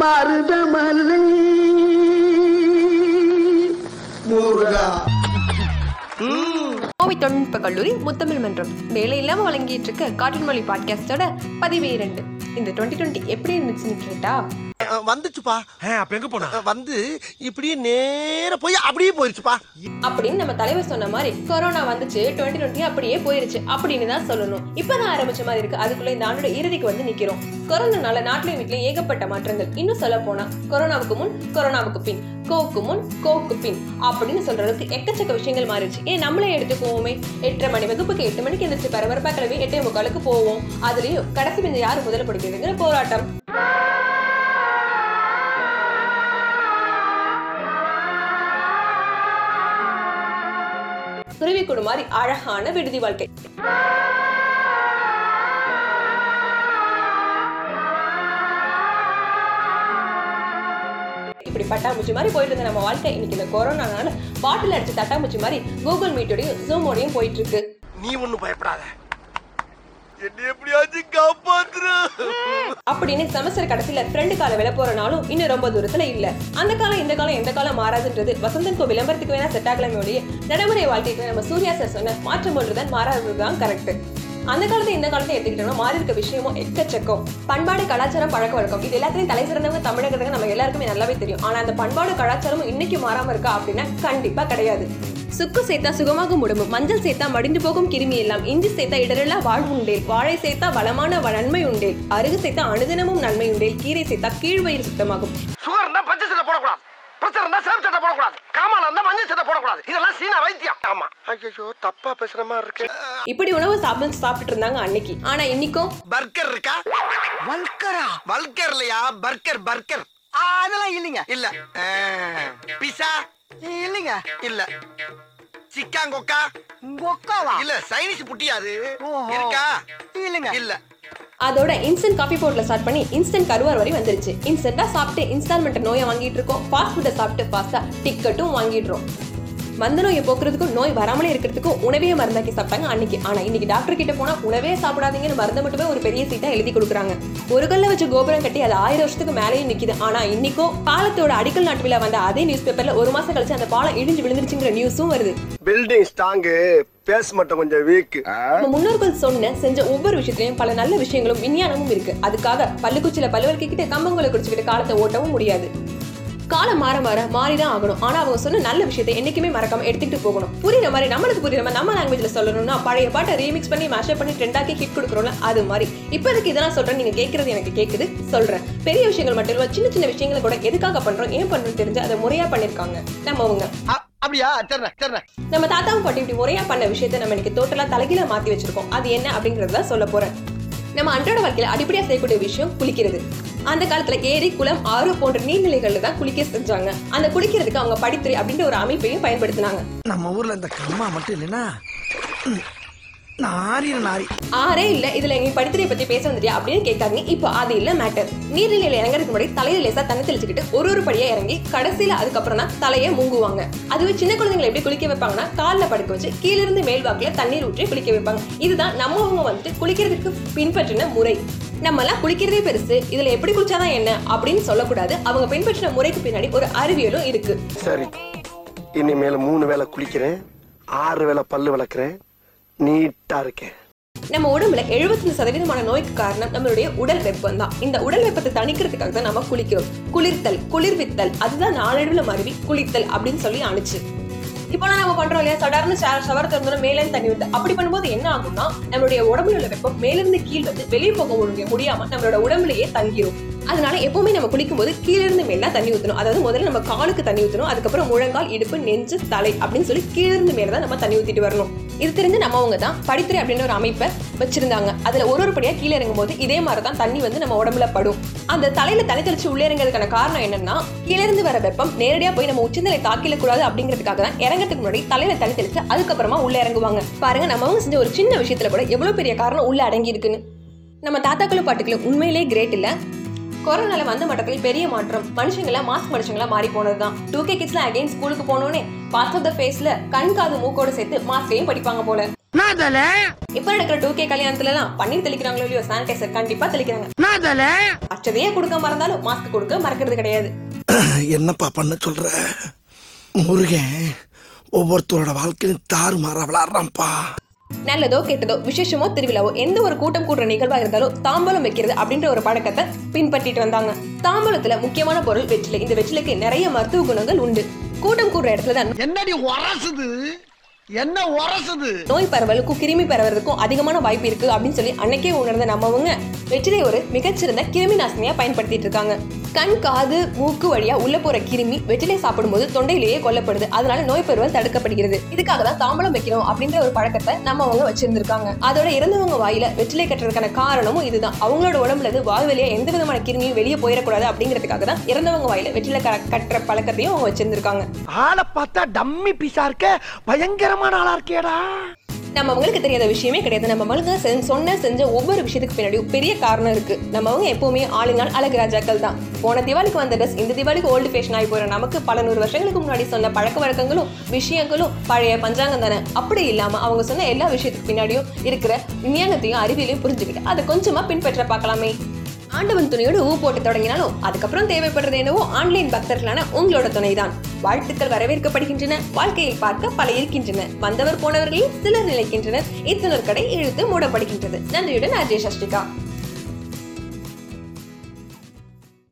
மருதமலை முருகா. கோவை தொழில்நுட்ப கல்லூரி முத்தமிழ் மன்றம். வேலை இல்லாமல் வழங்கிட்டு இருக்க காற்றின் மொழி பாட்காஸ்டோட பதிவு இரண்டு. இந்த டுவெண்ட்டி டுவெண்ட்டி எப்படி இருந்துச்சுன்னு கேட்டா வந்துச்சுப்பா. அப்ப எங்க போனா? வந்து இப்படியே நேர போய் அப்படியே போயிருச்சுப்பா. அப்படின்னு நம்ம தலைவர் சொன்ன மாதிரி கொரோனா வந்துச்சு டுவெண்ட்டி டுவெண்ட்டி அப்படியே போயிருச்சு அப்படின்னு தான் சொல்லணும். இப்பதான் ஆரம்பிச்ச மாதிரி இருக்கு. அதுக்குள்ள இந்த ஆண்டோட இறுதிக்கு வந்து நிக்கிறோம். கொரோனானால நாட்டிலையும் வீட்லயும் ஏகப்பட்ட மாற்றங்கள். இன்னும் சொல்ல போனா கொரோனாவுக்கு முன் கொரோனாவுக்கு பின் கோக்கு முன் கோக்கு பின் அப்படின்னு சொல்ற அளவுக்கு எக்கச்சக்க விஷயங்கள் மாறிடுச்சு. ஏன் நம்மளே எடுத்துக்குவோமே? எட்டரை மணி வகுப்புக்கு எட்டு மணிக்கு எந்திரிச்சு பரபரப்பா கிளம்பி எட்டே முக்காலுக்கு போவோம். அதுலயும் கடைசி பெஞ்ச யாரு முதல்ல படிக்கிறதுங்கிற போராட்டம். துருவி மாதிரி அழகான விடுதி வாழ்க்கை. இப்படி பட்டாம்பூச்சி மாதிரி போயிட்டு இருந்த நம்ம வாழ்க்கை. இன்னைக்கு இந்த கொரோனானால பாட்டில் அடிச்சு தட்டாம்பூச்சி மாதிரி கூகுள் மீட்டோடையும் ஜூமோடையும் போயிட்டு இருக்கு. நீ ஒண்ணும் பயப்படாத. என்ன எப்படியாச்சும் காப்பாத்துரு. அப்படின்னு செமஸ்டர் கடைசியில ஃப்ரெண்டு கால வில போறனாலும் இன்னும் ரொம்ப தூரத்துல இல்ல. அந்த காலம் இந்த காலம் எந்த காலம் மாறாதுன்றது வசந்தன் கோ விளம்பரத்துக்கு வேணா செட் ஆகலாமே நடைமுறை வாழ்க்கைக்கு நம்ம சூர்யா சார் சொன்ன மாற்றம் ஒன்றுதான் மாறாததுதான் கரெக்ட் அந்த காலத்தை இந்த காலத்தை எடுத்துக்கிட்டோம்னா மாறி இருக்க விஷயமும் எக்கச்சக்கம். பண்பாடு கலாச்சாரம் பழக்க வழக்கம். இது எல்லாத்தையும் தலை சிறந்தவங்க தமிழகத்துக்கு நம்ம எல்லாருக்குமே நல்லாவே தெரியும். ஆனா அந்த பண்பாடு கலாச்சாரமும் இன்னைக்கு மாறாம இருக்கா அப்படின்னா கண்டிப்பா கிடையாது. சுக்கு சேர்த்தா சுகமாகும் உடம்பு மஞ்சள் சேர்த்தா மடிந்து போகும் கிருமி எல்லாம் இஞ்சி சேர்த்தா இடரெல்லா வாழ்வு உண்டேல் வாழை சேர்த்தா வளமான வ- நன்மை உண்டேல் அருகு சேர்த்தா அனுதினமும் நன்மை உண்டேல் கீரை சேர்த்தா கீழ்வயிறு சுத்தமாகும். மஞ்சள் சட்டை போடக்கூடாது இதெல்லாம் சீனா வைத்தியம். ஆமா. ஐயோ தப்பா பேசுற மாதிரி இருக்கு. இப்படி உணவு சாப்பிட்டு சாப்பிட்டுட்டு இருந்தாங்க அன்னைக்கு. ஆனா இன்னைக்கும்? பர்கர் இருக்கா? வல்கரா வல்கர் இல்லையா பர்கர். பர்கர் அதெல்லாம் இல்லைங்க. இல்ல. பிசா? இல்லைங்க. இல்ல. சிக்கான் கொக்கா கொக்காவா? இல்ல சைனீஸ் புட்டியாது இருக்கா? இல்லங்க. இல்ல. அதோட இன்ஸ்டன்ட் காஃபி பவுடர்ல ஸ்டார்ட் பண்ணி இன்ஸ்டன்ட் கருவார் வரை வந்துருச்சு. இன்ஸ்டன்டா சாப்பிட்டு இன்ஸ்டால்மெண்ட் நோயை வாங்கிட்டு இருக்கோம். ஃபாஸ்ட் ஃபுட்டை சாப்பிட்டு ஃபாஸ்டா டிக்கெட்டும் வாங்கிடுறோம். வந்த நோயை போக்குறதுக்கும் நோய் வராமலே இருக்கிறதுக்கும் உணவே மருந்தாக்கி சாப்பிட்டாங்க அன்னைக்கு. ஆனா இன்னைக்கு டாக்டர் கிட்ட போனா உணவே சாப்பிடாதீங்கன்னு மருந்து மட்டுமே ஒரு பெரிய சீட்டா எழுதி கொடுக்குறாங்க. ஒரு கல்ல வச்சு கோபுரம் கட்டி அது ஆயிரம் வருஷத்துக்கு மேலேயும் நிக்குது. ஆனா இன்னைக்கும் பாலத்தோட அடிக்கல் நாட்டு விழா வந்த அதே நியூஸ் பேப்பர்ல ஒரு மாசம் கழிச்சு அந்த பாலம் இடிஞ்சு விழுந்துருச்சுங்கிற நியூஸும் வருது. பில்டிங் ஸ்ட்ராங்கு பேஸ் மட்டும் கொஞ்சம் வீக் நம்ம முன்னோர்கள் சொன்ன செஞ்ச ஒவ்வொரு விஷயத்திலையும் பல நல்ல விஷயங்களும் விஞ்ஞானமும் இருக்கு. அதுக்காக பல்லுக்குச்சியில பல்லு வலிக்கிட்டு கம்பங்களை குடிச்சுக்கிட்டு காலத்தை ஓட்டவும் முடியாது. காலம் மாற மாற மாறிதான் ஆகணும். ஆனா அவங்க சொன்ன நல்ல விஷயத்தை என்னைக்குமே மறக்காம எடுத்துக்கிட்டு போகணும். புரியுற மாதிரி நம்மளுக்கு புரியுற மாதிரி நம்ம லாங்குவேஜ்ல சொல்லணும்னா பழைய பாட்டை ரீமிக்ஸ் பண்ணி மேஷப் பண்ணி ட்ரெண்டாக்கி ஹிட் கொடுக்குறோம்ல அது மாதிரி. இப்போ இதுக்கு இதெல்லாம் சொல்றேன் நீங்க கேட்கறது எனக்கு கேக்குது சொல்றேன். பெரிய விஷயங்கள் மட்டும் இல்ல சின்ன சின்ன விஷயங்களை கூட எதுக்காக பண்றோம் ஏன் பண்றோம் தெரிஞ்சு அதை முறையா பண்ணிருக்காங்க நம்ம அவங்க. அப்படியா? சரிண்ணே சரிண்ணே. நம்ம தாத்தாவும் பாட்டி இப்படி முறையா பண்ண விஷயத்தை நம்ம இன்னைக்கு டோட்டலா தலைகீழ மாத்தி வச்சிருக்கோம். அது என்ன அப்படிங்கறத சொல்ல போறேன். நம்ம அன்றாட வாழ்க்கையில அடிப்படையா செய்யக்கூடிய விஷயம் குளிக்கிறது. அந்த காலத்துல ஏரி குளம் ஆறு போன்ற நீர்நிலைகள்ல தான் குளிக்க செஞ்சாங்க. அந்த குளிக்கிறதுக்கு அவங்க படித்துறை அப்படின்ற ஒரு அமைப்பையும் பயன்படுத்தினாங்க. நம்ம ஊர்ல இந்த கம்மா மட்டும் இல்லைன்னா ஆறே இல்ல இதுல எங்க படித்துறையை பத்தி பேச வந்துட்டியா அப்படின்னு கேட்காதீங்க. இப்போ அது இல்ல மேட்டர் நீர்நிலையில இறங்குறதுக்கு முன்னாடி தலையில லேசா தண்ணி தெளிச்சுக்கிட்டு ஒரு ஒரு படியா இறங்கி கடைசியில அதுக்கப்புறம் தான் தலையை முங்குவாங்க. அதுவே சின்ன குழந்தைங்களை எப்படி குளிக்க வைப்பாங்கன்னா கால்ல படுக்க வச்சு கீழ இருந்து மேல் வாக்குல தண்ணீர் ஊற்றி குளிக்க வைப்பாங்க. இதுதான் நம்மவங்க வந்துட்டு குளிக்கிறதுக்கு பின்பற்றின முறை. நம்ம எல்லாம் குளிக்கிறதே பெருசு. இதுல எப்படி குளிச்சாதான் என்ன அப்படின்னு சொல்லக்கூடாது. அவங்க பின்பற்றின முறைக்கு பின்னாடி ஒரு அறிவியலும் இருக்கு. சரி. இனிமேல மூணு வேளை குளிக்கிறேன். ஆறு வேளை பல்லு விளக்குறேன் நீட்டா இருக்கேன். நம்ம உடம்புல 75% சதவீதமான நோய்க்கு காரணம் நம்மளுடைய உடல் வெப்பம் தான் இந்த உடல் வெப்பத்தை தணிக்கிறதுக்காக தான் நம்ம குளிக்கிறோம். குளிர்த்தல் குளிர்வித்தல் அதுதான் நாளடைவுல மருவி குளித்தல் அப்படின்னு சொல்லி அனுச்சு. இப்போ நம்ம பண்றோம் இல்லையா? சடார்னு ஷவர் திறந்தோம் மேலே தண்ணி விட்டு அப்படி பண்ணும்போது என்ன ஆகும்னா நம்மளுடைய உடம்புல உள்ள வெப்பம் மேலிருந்து கீழ் வந்து வெளியே போக முடியாம நம்மளோட உடம்புலயே தங்கிரும். அதனால எப்பவுமே நம்ம குளிக்கும்போது கீழ இருந்து மேல தண்ணி ஊற்றணும் அதாவது முதல்ல நம்ம காலுக்கு தண்ணி ஊற்றணும் அதுக்கப்புறம் முழங்கால் இடுப்பு நெஞ்சு தலை அப்படின்னு சொல்லி கீழ இருந்து மேல தான் நம்ம தண்ணி ஊத்திட்டு வரணும். இது தெரிஞ்சு நம்மவங்க தான் படித்துறை அப்படின்ற ஒரு அமைப்பை வச்சிருந்தாங்க. அதுல ஒரு ஒரு படியா கீழே இறங்கும் போது இதே மாதிரி தான் தண்ணி வந்து நம்ம உடம்புல படும். அந்த தலையில தலை தெளிச்சு உள்ளே இறங்குறதுக்கான காரணம் என்னன்னா கீழே இருந்து வர வெப்பம் நேரடியா போய் நம்ம உச்சநிலை தாக்கில கூடாது அப்படிங்கிறதுக்காக தான் இறங்கறதுக்கு முன்னாடி தலையில தலை தெளிச்சு அதுக்கப்புறமா உள்ளே இறங்குவாங்க. பாருங்க நம்மவங்க செஞ்ச ஒரு சின்ன விஷயத்துல கூட எவ்வளவு பெரிய காரணம் உள்ள அடங்கி இருக்குன்னு. நம்ம தாத்தாக்களும் பாட்டுக்களும் உண்மையிலே கிரேட் இல்லை. கொரோனால வந்த மட்டத்தில் பெரிய மாற்றம். மனுஷங்கள மாஸ்க் மனுஷங்களா மாறி போனதுதான் டூ கே கிட்ஸ்ல அகைன் ஸ்கூலுக்கு போனோடனே பார்ட்ஸ் ஆஃப் த ஃபேஸ்ல கண் காது மூக்கோட சேர்த்து மாஸ்கையும் படிப்பாங்க போல. இப்ப நடக்கிற டூ கே கல்யாணத்துல எல்லாம் பன்னீர் தெளிக்கிறாங்களோ இல்லையோ சானிடைசர் கண்டிப்பா தெளிக்கிறாங்க. அச்சதையே கொடுக்க மறந்தாலும் மாஸ்க் கொடுக்க மறக்கிறது கிடையாது. என்னப்பா பண்ண சொல்ற? முருகன் ஒவ்வொருத்தரோட வாழ்க்கையிலும் தாறுமாறா விளாடுறான்ப்பா. நல்லதோ கெட்டதோ விசேஷமோ திருவிழாவோ எந்த ஒரு கூட்டம் கூடுற நிகழ்வா இருந்தாலும் தாம்பலம் வைக்கிறது அப்படின்ற ஒரு பழக்கத்தை பின்பற்றிட்டு வந்தாங்க. தாம்பலத்துல முக்கியமான பொருள் வெற்றிலை. இந்த வெற்றிலைக்கு நிறைய மருத்துவ குணங்கள் உண்டு. கூட்டம் கூடுற இடத்துல தான் என்னடி உரசுது? என்ன உரசுது? நோய் பரவலுக்கும் கிருமி பரவறதுக்கும் அதிகமான வாய்ப்பு இருக்கு அப்படின்னு சொல்லி அன்னைக்கே உணர்ந்த நம்மவங்க வெற்றிலை ஒரு மிகச்சிறந்த கிருமி நாசினியா பயன்படுத்திட்டு இருக்காங்க. கண் காது மூக்கு வழியா உள்ள போற கிருமி வெற்றிலை சாப்பிடும்போது தொண்டையிலேயே கொல்லப்படுது. அதனால நோய் பரவல் தடுக்கப்படுகிறது. இதுக்காக தான் தாம்பலம் வைக்கணும் அப்படின்ற ஒரு பழக்கத்தை நம்ம அவங்க வச்சிருந்திருக்காங்க. அதோட இறந்தவங்க வாயில வெற்றிலை கட்டுறதுக்கான காரணமும் இதுதான். அவங்களோட உடம்புல இருந்து வாய் வழியா எந்த விதமான கிருமியும் வெளியே போயிடக்கூடாது அப்படிங்கிறதுக்காக தான் இறந்தவங்க வாயில வெற்றிலை க- கட்டுற பழக்கத்தையும் அவங்க வச்சிருந்திருக்காங்க. ஆளை பார்த்தா டம்மி பீஸா இருக்க பயங்கரமான ஆளா இருக்கேடா நம்ம அவங்களுக்கு தெரியாத விஷயமே கிடையாது. நம்ம மனுங்க செஞ்ச- சொன்ன செஞ்ச ஒவ்வொரு விஷயத்துக்கு பின்னாடியும் பெரிய காரணம் இருக்கு. நம்ம அவங்க எப்பவுமே ஆளுநாள் அழகு ராஜாக்கள் தான். போன தீபாவளிக்கு வந்த ட்ரெஸ் இந்த தீபாவளிக்கு ஓல்டு ஃபேஷன் ஆகி போயிடும். நமக்கு பல நூறு வருஷங்களுக்கு முன்னாடி சொன்ன பழக்க வழக்கங்களும் விஷயங்களும் பழைய பஞ்சாங்கம் தானே. அப்படி இல்லாம அவங்க சொன்ன எல்லா விஷயத்துக்கு பின்னாடியும் இருக்கிற விஞ்ஞானத்தையும் அறிவியலையும் புரிஞ்சுக்கிட்டு அதை கொஞ்சமா பின்பற்ற பார்க்கலாமே. ஆண்டவன் துணையோடு ஊ போட்டு தொடங்கினாலும் அதுக்கப்புறம் தேவைப்படுறது என்னவோ ஆன்லைன் பக்தர்களான உங்களோட துணைதான். வாழ்த்துக்கள் வரவேற்கப்படுகின்றன. வாழ்க்கையை பார்க்க பல இருக்கின்றன. வந்தவர் போனவர்களில் சிலர் நிலைக்கின்றனர். இத்தனர் கடை இழுத்து மூடப்படுகின்றது. நன்றியுடன் அஜய் சஷ்டிகா.